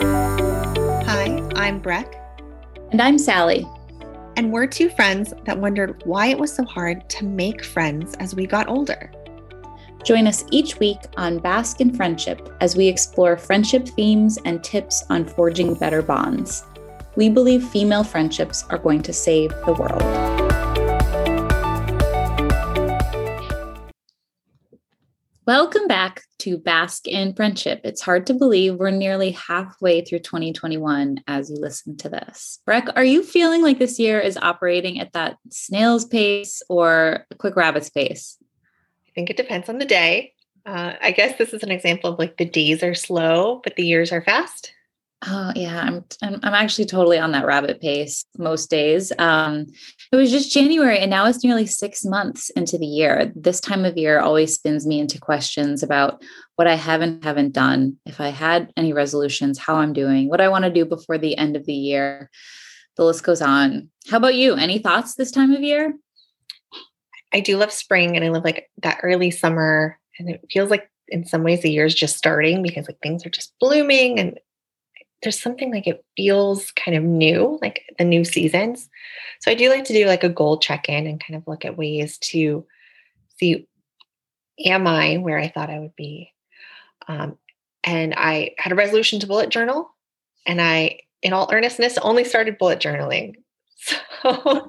Hi, I'm Breck. And I'm Sally. And we're two friends that wondered why it was so hard to make friends as we got older. Join us each week on Bask in Friendship as we explore friendship themes and tips on forging better bonds. We believe female friendships are going to save the world. Welcome back to Bask in Friendship. It's hard to believe we're nearly halfway through 2021 as you listen to this. Breck, are you feeling like this year is operating at that snail's pace or quick rabbit's pace? I think it depends on the day. Uh, I guess this is an example of like the days are slow, but the years are fast. Oh yeah, I'm, I'm actually totally on that rabbit pace most days. Um, it was just January, and now it's nearly six months into the year. This time of year always spins me into questions about what I haven't haven't done, if I had any resolutions, how I'm doing, what I want to do before the end of the year. The list goes on. How about you? Any thoughts this time of year? I do love spring, and I love like that early summer, and it feels like in some ways the year is just starting because like things are just blooming and there's something like it feels kind of new, like the new seasons. So I do like to do like a goal check in and kind of look at ways to see am I where I thought I would be. Um, and I had a resolution to bullet journal, and I, in all earnestness, only started bullet journaling. So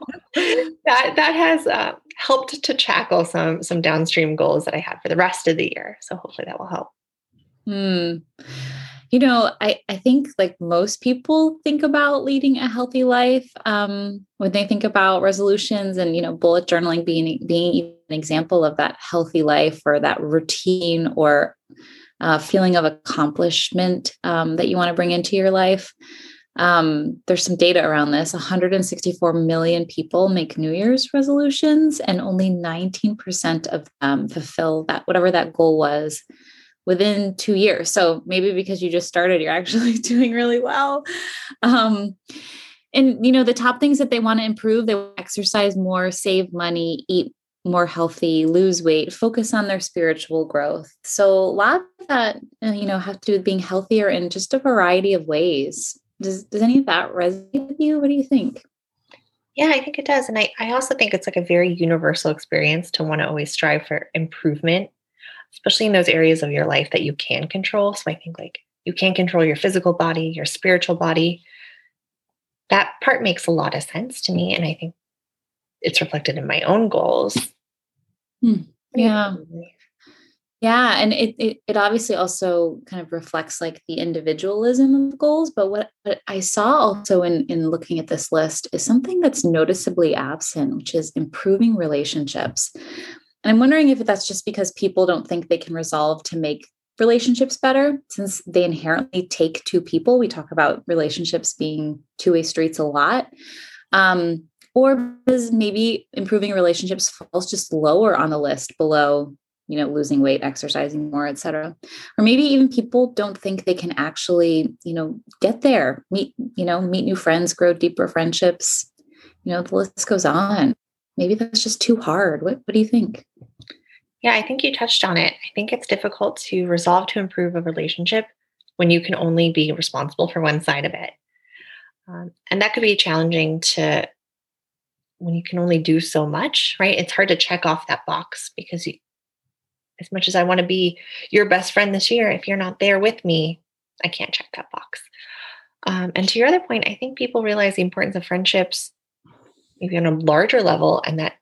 that that has uh, helped to tackle some some downstream goals that I had for the rest of the year. So hopefully that will help. Hmm. You know, I, I think like most people think about leading a healthy life um, when they think about resolutions and, you know, bullet journaling being, being an example of that healthy life or that routine or uh, feeling of accomplishment um, that you want to bring into your life. Um, there's some data around this 164 million people make New Year's resolutions, and only 19% of them fulfill that, whatever that goal was within two years. So maybe because you just started, you're actually doing really well. Um, and you know, the top things that they want to improve, they exercise more, save money, eat more healthy, lose weight, focus on their spiritual growth. So a lot of that, uh, you know, have to do with being healthier in just a variety of ways. Does does any of that resonate with you? What do you think? Yeah, I think it does. And I, I also think it's like a very universal experience to want to always strive for improvement especially in those areas of your life that you can control. So I think like you can control your physical body, your spiritual body. That part makes a lot of sense to me. And I think it's reflected in my own goals. Hmm. Yeah. Yeah. And it, it, it obviously also kind of reflects like the individualism of goals. But what, what I saw also in, in looking at this list is something that's noticeably absent, which is improving relationships. And I'm wondering if that's just because people don't think they can resolve to make relationships better since they inherently take two people. We talk about relationships being two way streets a lot. Um, or because maybe improving relationships falls just lower on the list below you know losing weight exercising more etc or maybe even people don't think they can actually you know get there meet you know meet new friends grow deeper friendships you know the list goes on maybe that's just too hard. What, what do you think? Yeah, I think you touched on it. I think it's difficult to resolve to improve a relationship when you can only be responsible for one side of it. Um, and that could be challenging to when you can only do so much, right? It's hard to check off that box because you, as much as I want to be your best friend this year, if you're not there with me, I can't check that box. Um, and to your other point, I think people realize the importance of friendships maybe on a larger level and that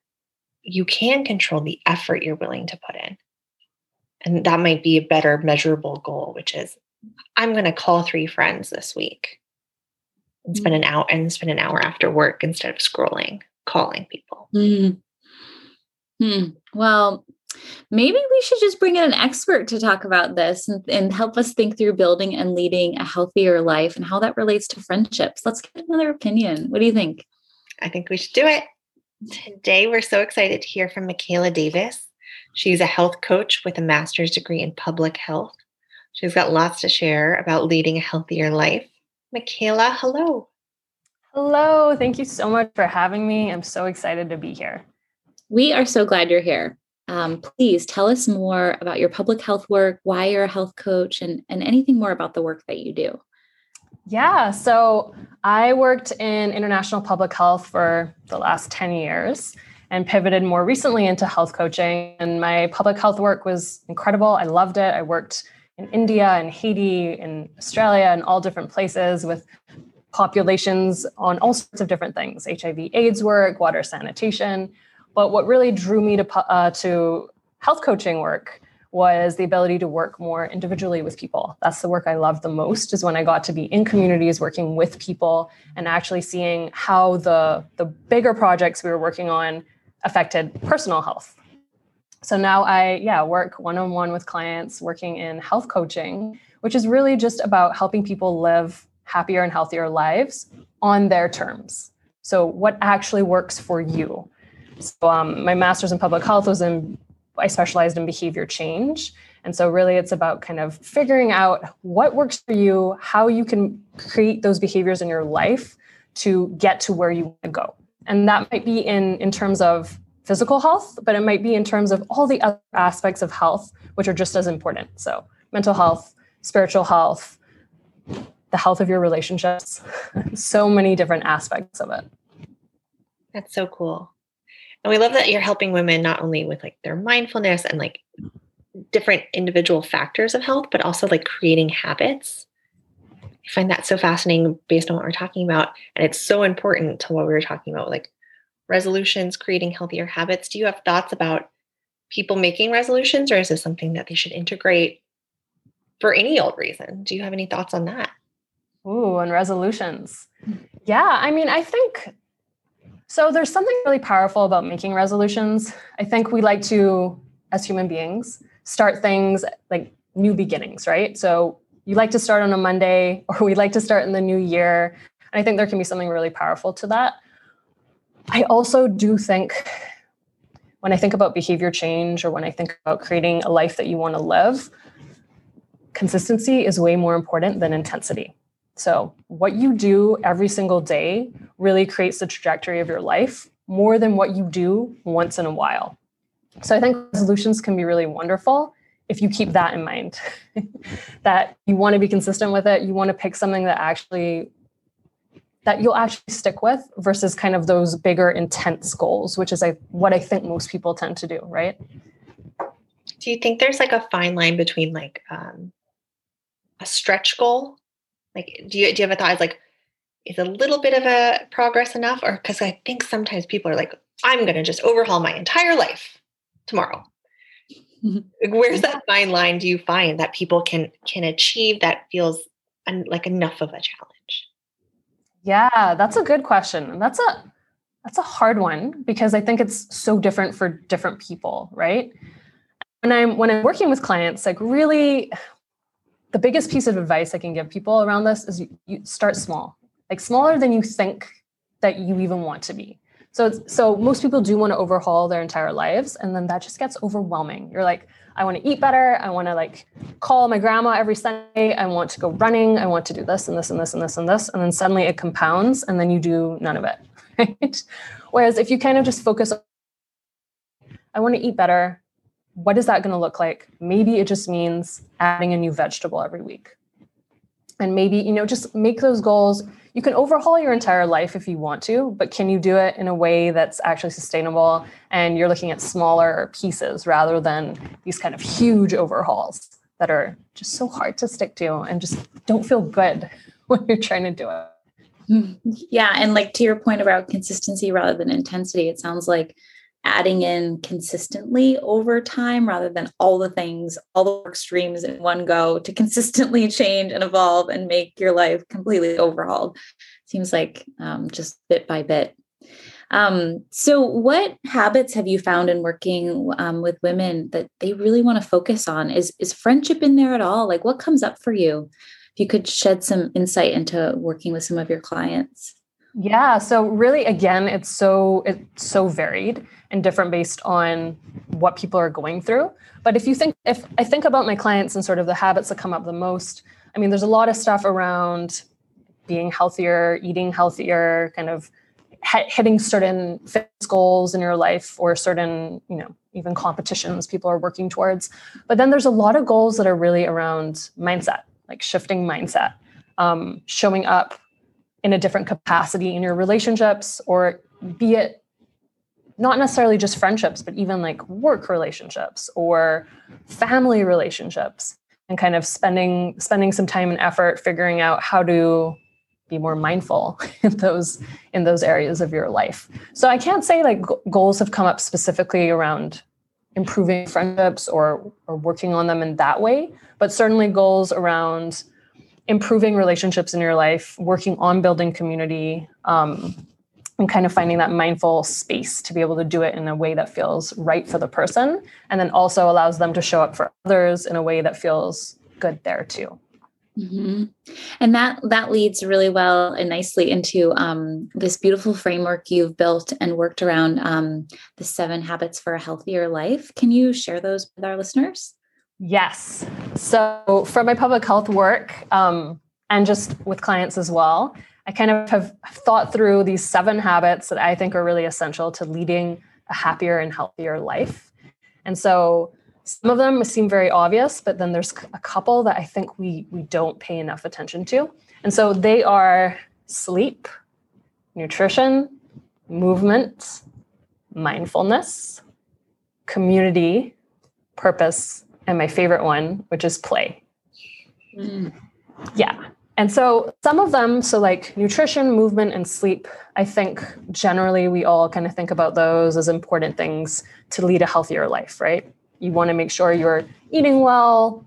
you can control the effort you're willing to put in. And that might be a better measurable goal, which is I'm going to call three friends this week and spend an hour and spend an hour after work instead of scrolling, calling people. Mm. Hmm. Well, maybe we should just bring in an expert to talk about this and, and, help us think through building and leading a healthier life and how that relates to friendships. Let's get another opinion. What do you think? I think we should do it. Today, we're so excited to hear from Mikaela Davis. She's a health coach with a master's degree in public health. She's got lots to share about leading a healthier life. Mikaela, hello. Hello. Thank you so much for having me. I'm so excited to be here. We are so glad you're here. Um, please tell us more about your public health work, why you're a health coach, and, and anything more about the work that you do. Yeah. So I worked in international public health for the last 10 years and pivoted more recently into health coaching. And my public health work was incredible. I loved it. I worked in India and Haiti and Australia and all different places with populations on all sorts of different things HIV, AIDS work, water sanitation. But what really drew me to, uh, to health coaching work was the ability to work more individually with people. That's the work I loved the most is when I got to be in communities working with people and actually seeing how the the bigger projects we were working on affected personal health. So now I yeah, work one-on-one with clients working in health coaching, which is really just about helping people live happier and healthier lives on their terms. So what actually works for you? So um, my master's in public health was in I specialized in behavior change. And so, really, it's about kind of figuring out what works for you, how you can create those behaviors in your life to get to where you want to go. And that might be in, in terms of physical health, but it might be in terms of all the other aspects of health, which are just as important. So, mental health, spiritual health, the health of your relationships, so many different aspects of it. That's so cool. And we love that you're helping women not only with like their mindfulness and like different individual factors of health, but also like creating habits. I find that so fascinating based on what we're talking about. And it's so important to what we were talking about, like resolutions, creating healthier habits. Do you have thoughts about people making resolutions, or is this something that they should integrate for any old reason? Do you have any thoughts on that? Ooh, and resolutions. Yeah, I mean, I think so there's something really powerful about making resolutions. I think we like to, as human beings, start things like new beginnings, right? So you like to start on a Monday, or we like to start in the new year. And I think there can be something really powerful to that. I also do think when I think about behavior change or when I think about creating a life that you want to live, consistency is way more important than intensity. So, what you do every single day really creates the trajectory of your life more than what you do once in a while. So, I think resolutions can be really wonderful if you keep that in mind that you want to be consistent with it, you want to pick something that actually that you'll actually stick with versus kind of those bigger intense goals which is I, what i think most people tend to do right do you think there's like a fine line between like um, a stretch goal like, do you do you have a thought? like, is a little bit of a progress enough? Or because I think sometimes people are like, I'm going to just overhaul my entire life tomorrow. Where's that fine line? Do you find that people can can achieve that feels un, like enough of a challenge? Yeah, that's a good question. That's a that's a hard one because I think it's so different for different people, right? When I'm when I'm working with clients, like really the biggest piece of advice I can give people around this is you, you start small, like smaller than you think that you even want to be. So, so most people do want to overhaul their entire lives, and then that just gets overwhelming. You're like, I want to eat better. I want to like call my grandma every Sunday. I want to go running. I want to do this and this and this and this and this, and then suddenly it compounds, and then you do none of it. Right? Whereas if you kind of just focus, on, I want to eat better what is that going to look like? Maybe it just means adding a new vegetable every week. And maybe, you know, just make those goals. You can overhaul your entire life if you want to, but can you do it in a way that's actually sustainable and you're looking at smaller pieces rather than these kind of huge overhauls that are just so hard to stick to and just don't feel good when you're trying to do it. Hmm. Yeah. And like to your point about consistency rather than intensity, it sounds like adding in consistently over time rather than all the things, all the work streams in one go to consistently change and evolve and make your life completely overhauled. Seems like um, just bit by bit. Um, so, what habits have you found in working um, with women that they really want to focus on? Is is friendship in there at all? Like, what comes up for you? If you could shed some insight into working with some of your clients. Yeah. So really, again, it's so it's so varied and different based on what people are going through. But if you think, if I think about my clients and sort of the habits that come up the most, I mean, there's a lot of stuff around being healthier, eating healthier, kind of hitting certain fitness goals in your life or certain, you know, even competitions people are working towards. But then there's a lot of goals that are really around mindset, like shifting mindset um, showing up in a different capacity in your relationships, or be it not necessarily just friendships, but even like work relationships or family relationships, and kind of spending spending some time and effort figuring out how to be more mindful in those in those areas of your life. So I can't say like goals have come up specifically around improving friendships or or working on them in that way, but certainly goals around improving relationships in your life, working on building community, um, and kind of finding that mindful space to be able to do it in a way that feels right for the person, and then also allows them to show up for others in a way that feels good there too. Mm-hmm. And that that leads really well and nicely into um, this beautiful framework you've built and worked around um, the seven habits for a healthier life. Can you share those with our listeners? Yes. So for my public health work um, and just with clients as well, I kind of have thought through these seven habits that I think are really essential to leading a happier and healthier life. And so some of them seem very obvious, but then there's a couple that I think we we don't pay enough attention to. And so they are sleep, nutrition, movement, mindfulness, community, purpose, and my favorite one, which is play. Mm. Yeah. And so some of them, so like nutrition, movement, and sleep, I think generally we all kind of think about those as important things to lead a healthier life, right? you want to make sure you're eating well,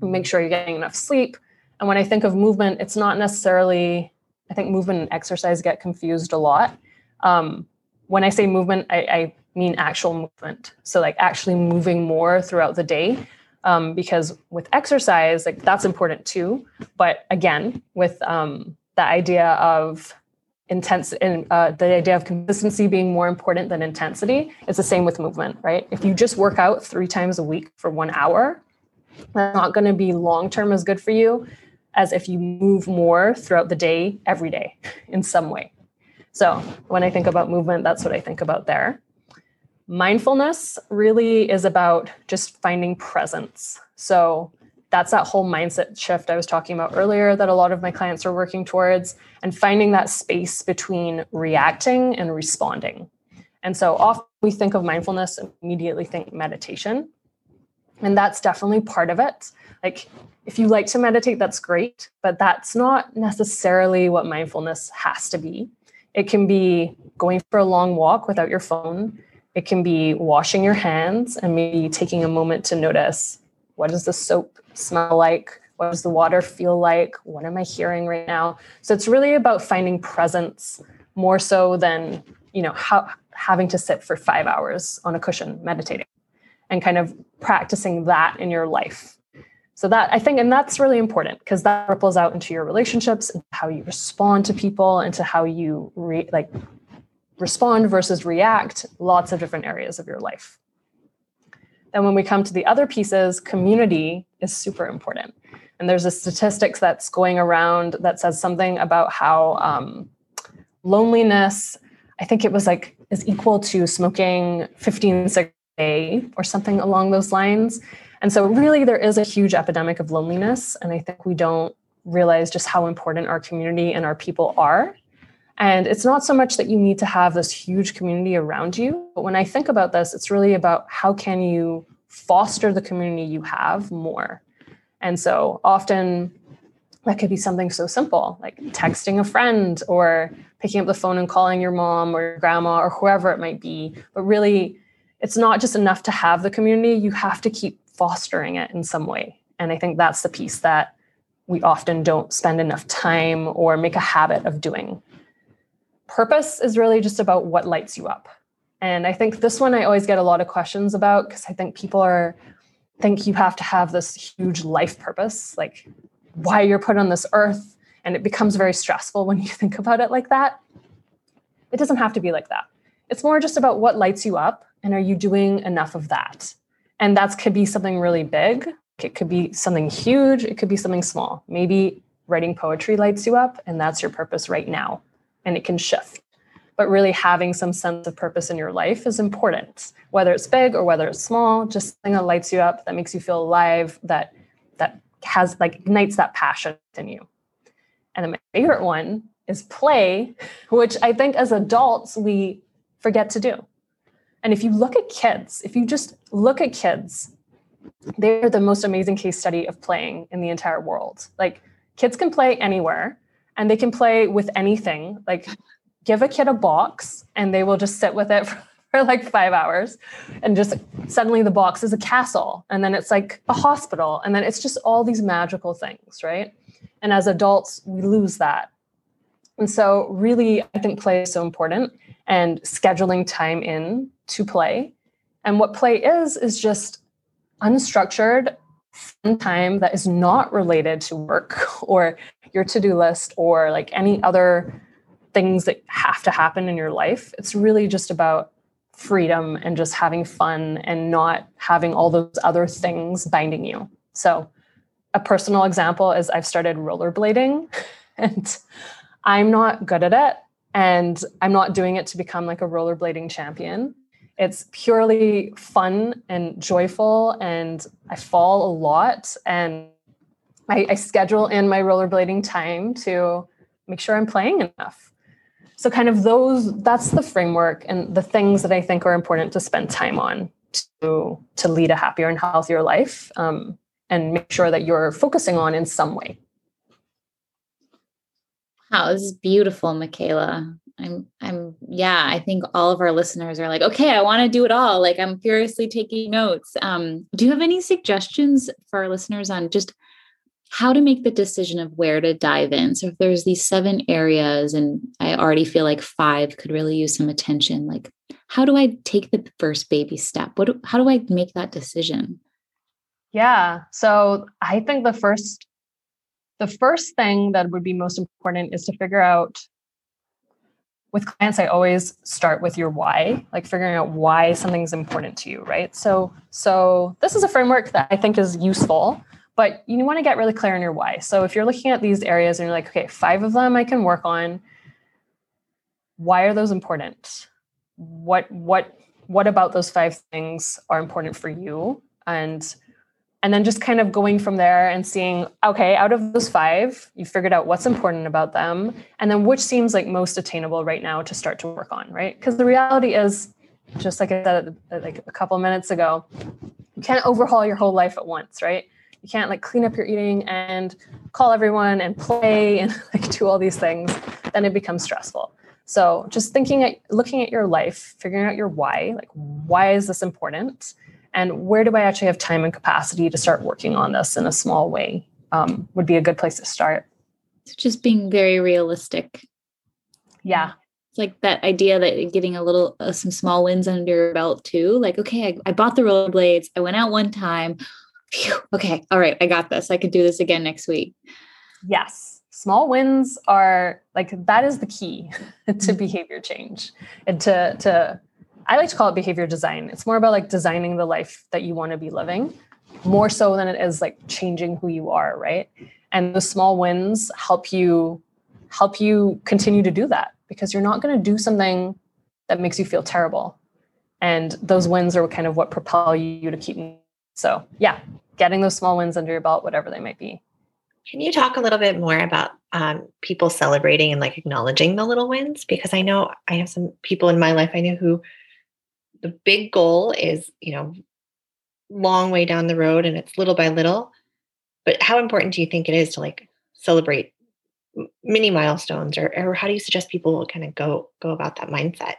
make sure you're getting enough sleep. And when I think of movement, it's not necessarily, I think movement and exercise get confused a lot. Um, when I say movement, I, I, mean actual movement. So, like actually moving more throughout the day. Um, because with exercise, like that's important too. But again, with um, the idea of intense and uh, the idea of consistency being more important than intensity it's the same with movement right? If you just work out three times a week for one hour that's not going to be long term as good for you as if you move more throughout the day every day in some way. So when i think about movement that's what i think about there mindfulness really is about just finding presence so that's that whole mindset shift I was talking about earlier that a lot of my clients are working towards and finding that space between reacting and responding. And so often we think of mindfulness immediately think meditation. And that's definitely part of it. Like if you like to meditate, that's great, but that's not necessarily what mindfulness has to be. It can be going for a long walk without your phone. It can be washing your hands and maybe taking a moment to notice what does the soap smell like? What does the water feel like? What am I hearing right now? So it's really about finding presence more so than, you know, how, having to sit for five hours on a cushion meditating and kind of practicing that in your life. So that I think, and that's really important because that ripples out into your relationships and how you respond to people, into how you re- like respond versus react, lots of different areas of your life. Then when we come to the other pieces, community is super important. And there's a statistics that's going around that says something about how um, loneliness, I think it was like, is equal to smoking 15 cigarettes a day or something along those lines. And so, really, there is a huge epidemic of loneliness. And I think we don't realize just how important our community and our people are. And it's not so much that you need to have this huge community around you, but when I think about this, it's really about how can you foster the community you have more. And so often that could be something so simple like texting a friend or picking up the phone and calling your mom or your grandma or whoever it might be. But really, it's not just enough to have the community, you have to keep fostering it in some way. And I think that's the piece that we often don't spend enough time or make a habit of doing. Purpose is really just about what lights you up. And I think this one I always get a lot of questions about because I think people are think you have to have this huge life purpose, like why you're put on this earth. And it becomes very stressful when you think about it like that. It doesn't have to be like that. It's more just about what lights you up and are you doing enough of that? And that could be something really big. It could be something huge. It could be something small. Maybe writing poetry lights you up and that's your purpose right now. And it can shift but really having some sense of purpose in your life is important whether it's big or whether it's small just something that lights you up that makes you feel alive that that has like ignites that passion in you And then my favorite one is play, which I think as adults we forget to do. And if you look at kids, if you just look at kids, they're the most amazing case study of playing in the entire world. Like kids can play anywhere and they can play with anything. Like give a kid a box and they will just sit with it for, for like five hours and just suddenly the box is a castle and then it's like a hospital and then it's just all these magical things, right? And as adults, we lose that. And so, really, I think play is so important and scheduling time in to play. And what play is, is just unstructured time that is not related to work or your to-do list or like any other things that have to happen in your life. It's really just about freedom and just having fun and not having all those other things binding you. So, a personal example is I've started rollerblading and I'm not good at it and I'm not doing it to become like a rollerblading champion. It's purely fun and joyful, and I fall a lot. And I, I schedule in my rollerblading time to make sure I'm playing enough. So, kind of those, that's the framework and the things that I think are important to spend time on to, to lead a happier and healthier life um, and make sure that you're focusing on in some way. Wow, this is beautiful, Mikaela. I'm I'm yeah, I think all of our listeners are like, okay, I want to do it all. Like I'm furiously taking notes. Um, do you have any suggestions for our listeners on just how to make the decision of where to dive in? So if there's these seven areas and I already feel like five could really use some attention, like how do I take the first baby step? What how do I make that decision? Yeah. So I think the first the first thing that would be most important is to figure out with clients i always start with your why like figuring out why something's important to you right? So so this is a framework that i think is useful but you want to get really clear on your why. So if you're looking at these areas and you're like okay five of them i can work on why are those important? What what what about those five things are important for you? And and then just kind of going from there and seeing okay out of those five you figured out what's important about them and then which seems like most attainable right now to start to work on right? Because the reality is just like i said uh, uh, like a couple minutes ago you can't overhaul your whole life at once right? You can't like clean up your eating and call everyone and play and like do all these things then it becomes stressful. So just thinking at looking at your life figuring out your why like why is this important and where do I actually have time and capacity to start working on this in a small way um, would be a good place to start. So just being very realistic. Yeah. It's like that idea that getting a little, uh, some small wins under your belt too. Like, okay, I, I bought the rollerblades. I went out one time. Phew, okay. All right. I got this. I can do this again next week. Yes. Small wins are like, that is the key to mm-hmm. behavior change and to, to, I like to call it behavior design. It's more about like designing the life that you want to be living more so than it is like changing who you are, right? And the small wins help you help you continue to do that because you're not going to do something that makes you feel terrible. And those wins are kind of what propel you to keep. So, yeah, getting those small wins under your belt, whatever they might be. Can you talk a little bit more about um, people celebrating and like acknowledging the little wins? Because I know I have some people in my life I know who the big goal is, you know, long way down the road and it's little by little. But how important do you think it is to like celebrate mini milestones or, or how do you suggest people kind of go go about that mindset?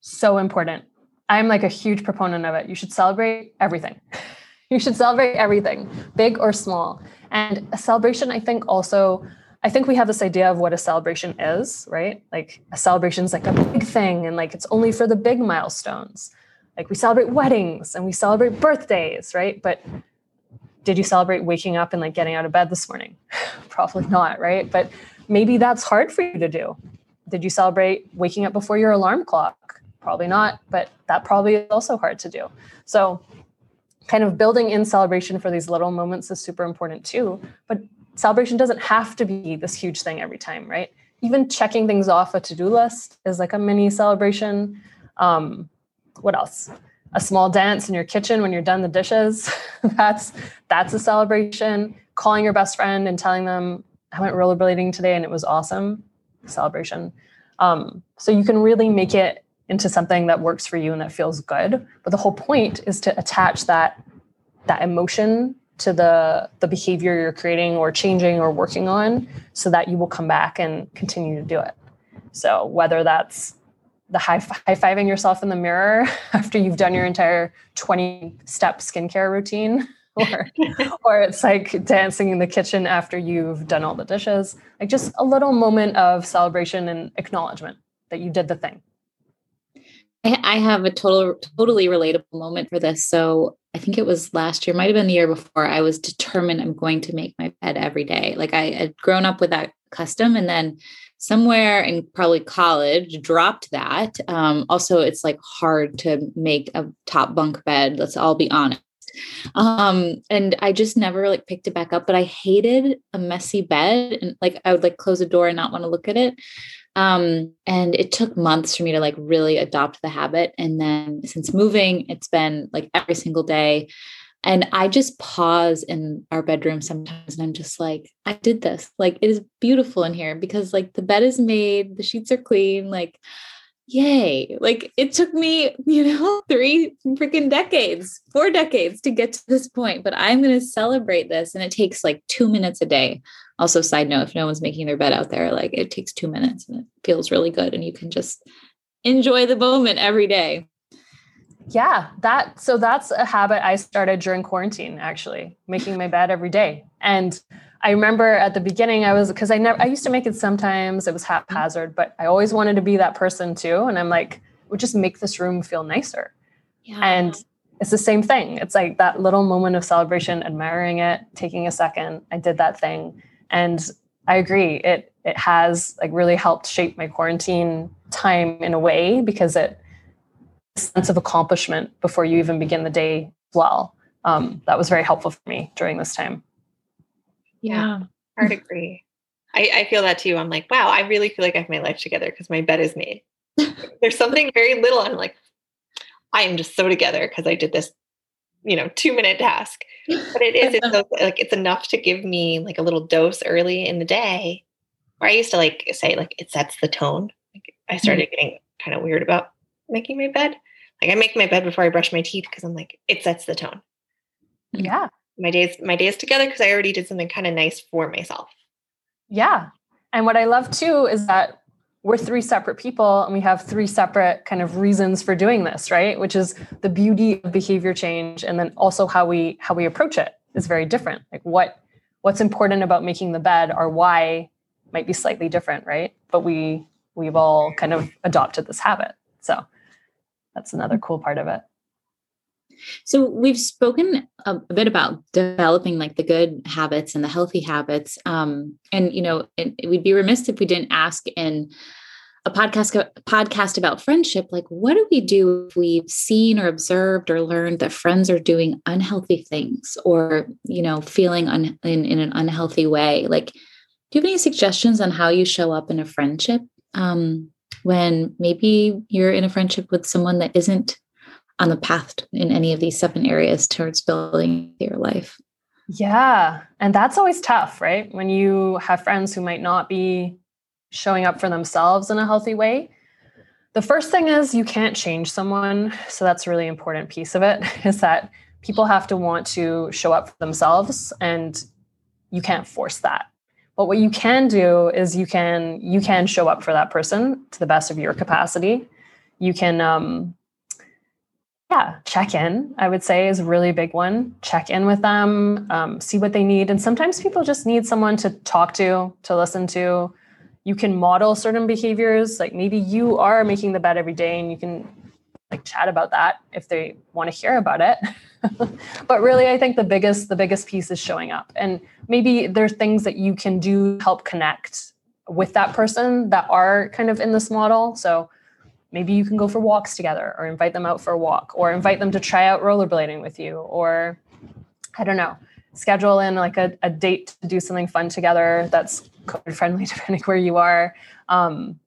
So important. I'm like a huge proponent of it. You should celebrate everything. you should celebrate everything, big or small. And a celebration, I think, also I think we have this idea of what a celebration is, right? Like a celebration is like a big thing and like it's only for the big milestones. Like we celebrate weddings and we celebrate birthdays, right? But did you celebrate waking up and like getting out of bed this morning? Probably not, right? But maybe that's hard for you to do. Did you celebrate waking up before your alarm clock? Probably not, but that probably is also hard to do. So kind of building in celebration for these little moments is super important too. But celebration doesn't have to be this huge thing every time, right? Even checking things off a to-do list is like a mini celebration. Um, what else? A small dance in your kitchen when you're done the dishes. that's that's a celebration. Calling your best friend and telling them I went rollerblading today and it was awesome. Celebration. Um, so you can really make it into something that works for you and that feels good. But the whole point is to attach that that emotion to the the behavior you're creating or changing or working on so that you will come back and continue to do it. So whether that's the high fiving yourself in the mirror after you've done your entire 20 step skincare routine or or it's like dancing in the kitchen after you've done all the dishes like just a little moment of celebration and acknowledgement that you did the thing I have a total totally relatable moment for this so i think it was last year might have been the year before i was determined i'm going to make my bed every day. Like i had grown up with that custom and then somewhere in probably college dropped that. Um, also it's like hard to make a top bunk bed let's all be honest. Um, and I just never like picked it back up, but I hated a messy bed and like I would like close the door and not want to look at it. Um, and it took months for me to like really adopt the habit. And then since moving, it's been like every single day. And I just pause in our bedroom sometimes and I'm just like, I did this. Like it is beautiful in here because like the bed is made, the sheets are clean, like yay. Like it took me, you know, three freaking decades, four decades to get to this point, but I'm going to celebrate this. And it takes like two minutes a day. Also, side note, if no one's making their bed out there, like it takes two minutes and it feels really good. And you can just enjoy the moment every day. Yeah, that so that's a habit I started during quarantine actually, making my bed every day. And I remember at the beginning I was because I never I used to make it sometimes it was haphazard, but I always wanted to be that person too. And I'm like, would just make this room feel nicer. Yeah. And it's the same thing. It's like that little moment of celebration, admiring it, taking a second. I did that thing. And I agree. It it has like really helped shape my quarantine time in a way because it sense of accomplishment before you even begin the day well. Um, that was very helpful for me during this time. Yeah, hard agree. I, I feel that too. I'm like, wow, I really feel like I have my life together because my bed is made. There's something very little. I'm like, I am just so together because I did this, you know, two minute task. But it is, it's so, like it's enough to give me like a little dose early in the day. Where I used to like say like it sets the tone. Like I started mm-hmm. getting kind of weird about making my bed. Like I make my bed before I brush my teeth because I'm like it sets the tone. Yeah my days my days together because I already did something kind of nice for myself. Yeah. And what I love too is that we're three separate people and we have three separate kind of reasons for doing this, right? Which is the beauty of behavior change and then also how we how we approach it is very different. Like what what's important about making the bed or why might be slightly different, right? But we we've all kind of adopted this habit. So that's another cool part of it. So we've spoken a, a, bit about developing like the good habits and the healthy habits. Um, and you know, it, we'd be remiss if we didn't ask in a podcast podcast about friendship, like what do we do if we've seen or observed or learned that friends are doing unhealthy things or you know feeling un, in, in an unhealthy way? Like, do you have any suggestions on how you show up in a friendship um, when maybe you're in a friendship with someone that isn't on the path in any of these seven areas towards building your life. Yeah. And that's always tough, right? When you have friends who might not be showing up for themselves in a healthy way. The first thing is you can't change someone. So that's a really important piece of it is that people have to want to show up for themselves and you can't force that. But what you can do is you can you can show up for that person to the best of your capacity. You can um, yeah, check in, I would say, is a really big one. Check in with them, um, see what they need. And sometimes people just need someone to talk to, to listen to. You can model certain behaviors. Like maybe you are making the bed every day and you can like chat about that if they want to hear about it. but really, I think the biggest, the biggest piece is showing up. And maybe there's things that you can do help connect with that person that are kind of in this model. So maybe you can go for walks together or invite them out for a walk or invite them to try out rollerblading with you or i don't know schedule in like a, a date to do something fun together that's covid friendly depending where you are um,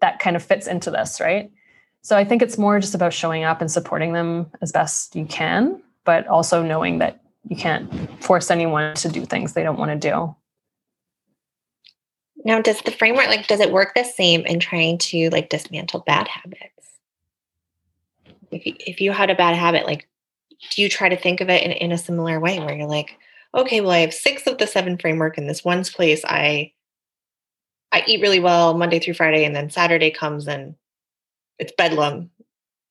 that kind of fits into this right? So i think it's more just about showing up and supporting them as best you can but also knowing that you can't force anyone to do things they don't want to do Now, does the framework like does it work the same in trying to like dismantle bad habits? If you, if you had a bad habit, like do you try to think of it in, in a similar way where you're like, okay, well, I have six of the seven framework in this one place. I I eat really well Monday through Friday, and then Saturday comes and it's bedlam.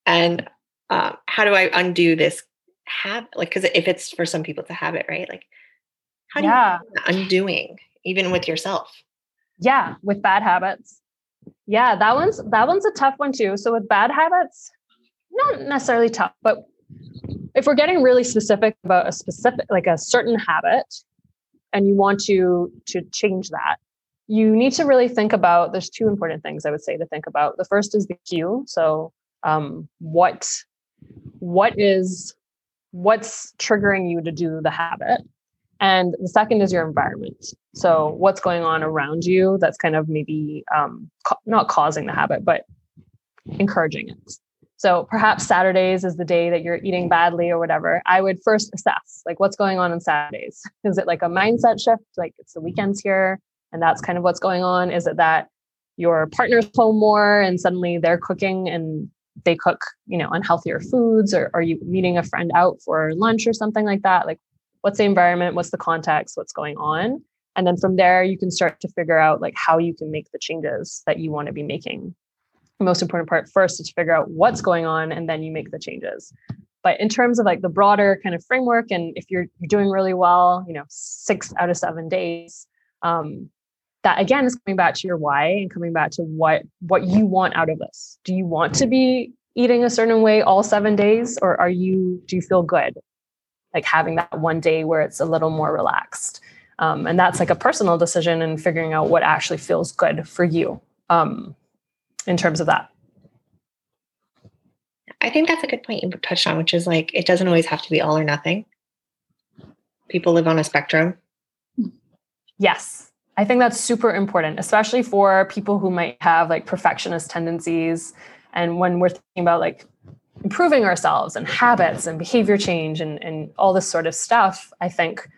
And uh, how do I undo this habit? Like, because if it's for some people, it's a habit, right? Like, how do yeah. you undoing even with yourself? Yeah, with bad habits. Yeah, that one's that one's a tough one too. So with bad habits, not necessarily tough, but if we're getting really specific about a specific like a certain habit and you want to to change that you need to really think about there's two important things i would say to think about the first is the cue so um, what what is what's triggering you to do the habit and the second is your environment so what's going on around you that's kind of maybe um, ca- not causing the habit but encouraging it so perhaps Saturdays is the day that you're eating badly or whatever. I would first assess like what's going on on Saturdays. Is it like a mindset shift? Like it's the weekends here and that's kind of what's going on? Is it that your partner's home more and suddenly they're cooking and they cook, you know, unhealthier foods or are you meeting a friend out for lunch or something like that? Like what's the environment? What's the context? What's going on? And then from there, you can start to figure out like how you can make the changes that you want to be making the most important part first is to figure out what's going on and then you make the changes but in terms of like the broader kind of framework and if you're, you're doing really well you know six out of seven days um, that again is coming back to your why and coming back to what what you want out of this do you want to be eating a certain way all seven days or are you do you feel good like having that one day where it's a little more relaxed um, and that's like a personal decision and figuring out what actually feels good for you um, in terms of that. I think that's a good point you touched on, which is like it doesn't always have to be all or nothing. People live on a spectrum. Yes. I think that's super important, especially for people who might have like perfectionist tendencies. And when we're thinking about like improving ourselves and habits and behavior change and, and all this sort of stuff, I think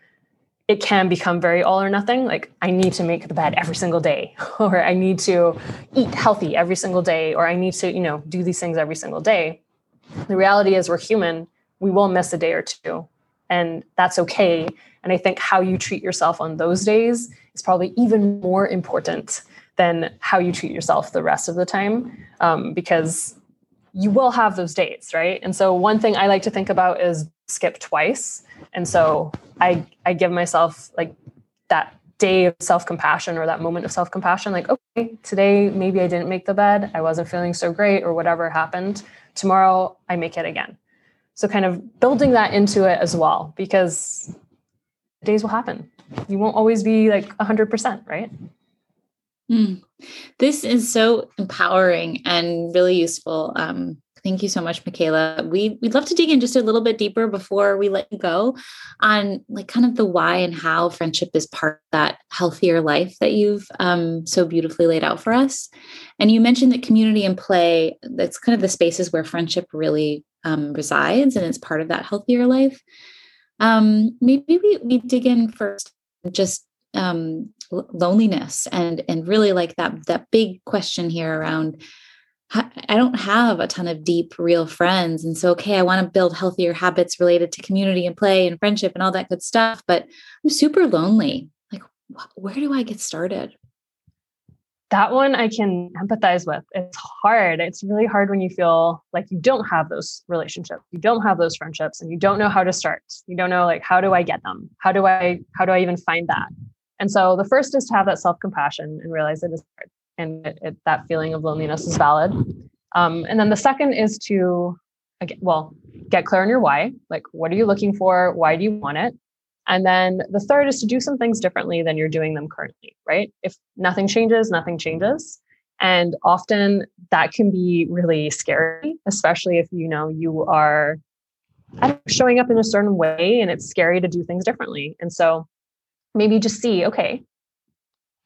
it can become very all or nothing. Like, I need to make the bed every single day, or I need to eat healthy every single day, or I need to, you know, do these things every single day. The reality is, we're human. We will miss a day or two, and that's okay. And I think how you treat yourself on those days is probably even more important than how you treat yourself the rest of the time, um, because you will have those days, right? And so, one thing I like to think about is skip twice. And so I I give myself like that day of self-compassion or that moment of self-compassion like okay today maybe i didn't make the bed. I wasn't feeling so great or whatever happened. Tomorrow i make it again. So kind of building that into it as well because days will happen. You won't always be like 100% right mm. this is so empowering and really useful um, Thank you so much, Mikaela. We we'd love to dig in just a little bit deeper before we let you go on like kind of the why and how friendship is part of that healthier life that you've um, so beautifully laid out for us. And you mentioned that community and play, that's kind of the spaces where friendship really um, resides and it's part of that healthier life. Um, maybe we, we dig in first just um, loneliness and and really like that that big question here around I don't have a ton of deep, real friends. And so, okay, I want to build healthier habits related to community and play and friendship and all that good stuff, but I'm super lonely. Like, where do I get started? That one I can empathize with. It's hard. It's really hard when you feel like you don't have those relationships, you don't have those friendships, and you don't know how to start. You don't know, like, how do I get them? How do I, how do I even find that? And so the first is to have that self compassion and realize it is hard and it, it, that feeling of loneliness is valid. Um, and then the second is to, again, well, get clear on your why. Like, what are you looking for? Why do you want it? And then the third is to do some things differently than you're doing them currently, right? If nothing changes, nothing changes. And often that can be really scary, especially if you know you are showing up in a certain way and it's scary to do things differently. And so maybe just see, okay,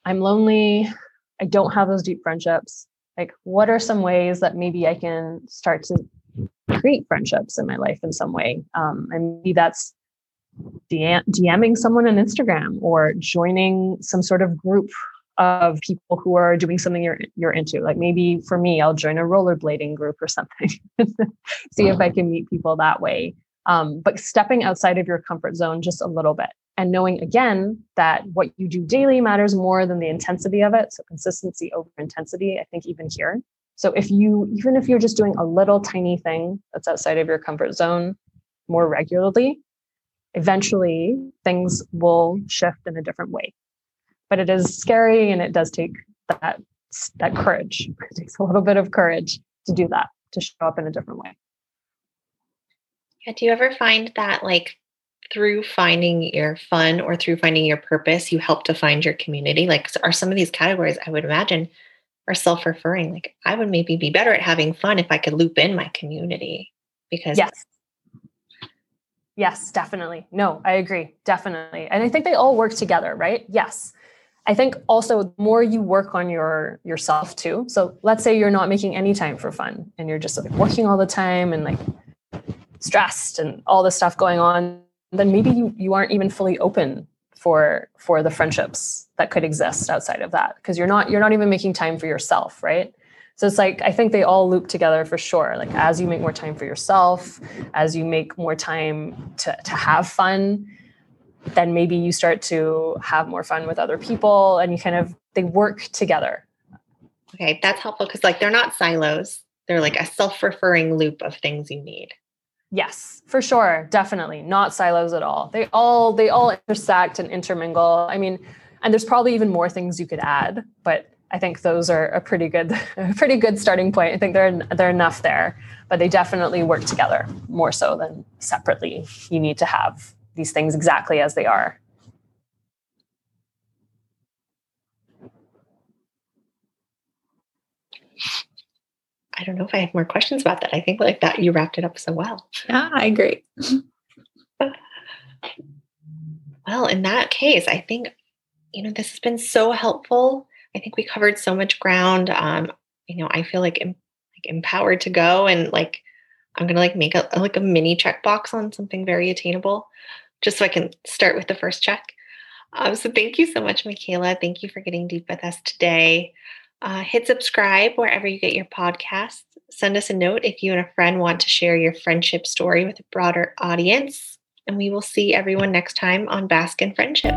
I'm lonely. I don't have those deep friendships. Like, what are some ways that maybe I can start to create friendships in my life in some way? Um, and maybe that's DMing someone on Instagram or joining some sort of group of people who are doing something you're you're into. Like maybe for me, I'll join a rollerblading group or something. See if I can meet people that way. Um, but stepping outside of your comfort zone just a little bit and knowing again that what you do daily matters more than the intensity of it. So consistency over intensity, I think even here. So if you even if you're just doing a little tiny thing that's outside of your comfort zone more regularly, eventually things will shift in a different way but it is scary and it does take that that courage it takes a little bit of courage to do that to show up in a different way yeah do you ever find that like through finding your fun or through finding your purpose you help to find your community. Like are some of these categories i would imagine are self-referring. Like i would maybe be better at having fun if i could loop in my community because yes. Yes definitely. No i agree definitely. And i think they all work together right? Yes. I think also the more you work on your yourself too. So let's say you're not making any time for fun and you're just like working all the time and like stressed and all this stuff going on, then maybe you you aren't even fully open for for the friendships that could exist outside of that because you're not you're not even making time for yourself, right? So it's like I think they all loop together for sure. Like as you make more time for yourself, as you make more time to to have fun, then maybe you start to have more fun with other people and you kind of they work together okay that's helpful because like they're not silos they're like a self-referring loop of things you need yes for sure. Definitely. Not silos at all. They all they all intersect and intermingle. I mean and there's probably even more things you could add but i think those are a pretty good a pretty good starting point. I think they're they're enough there but they definitely work together more so than separately. You need to have these things exactly as they are. I don't know if I have more questions about that. I think like that you wrapped it up so well. Yeah, I agree. well, in that case, I think you know this has been so helpful. I think we covered so much ground. Um, you know, I feel like, like empowered to go and like I'm gonna like make a like a mini checkbox on something very attainable just so I can start with the first check. Um, so thank you so much, Mikaela. Thank you for getting deep with us today. Uh, hit subscribe wherever you get your podcasts. Send us a note if you and a friend want to share your friendship story with a broader audience. And we will see everyone next time on Bask in Friendship.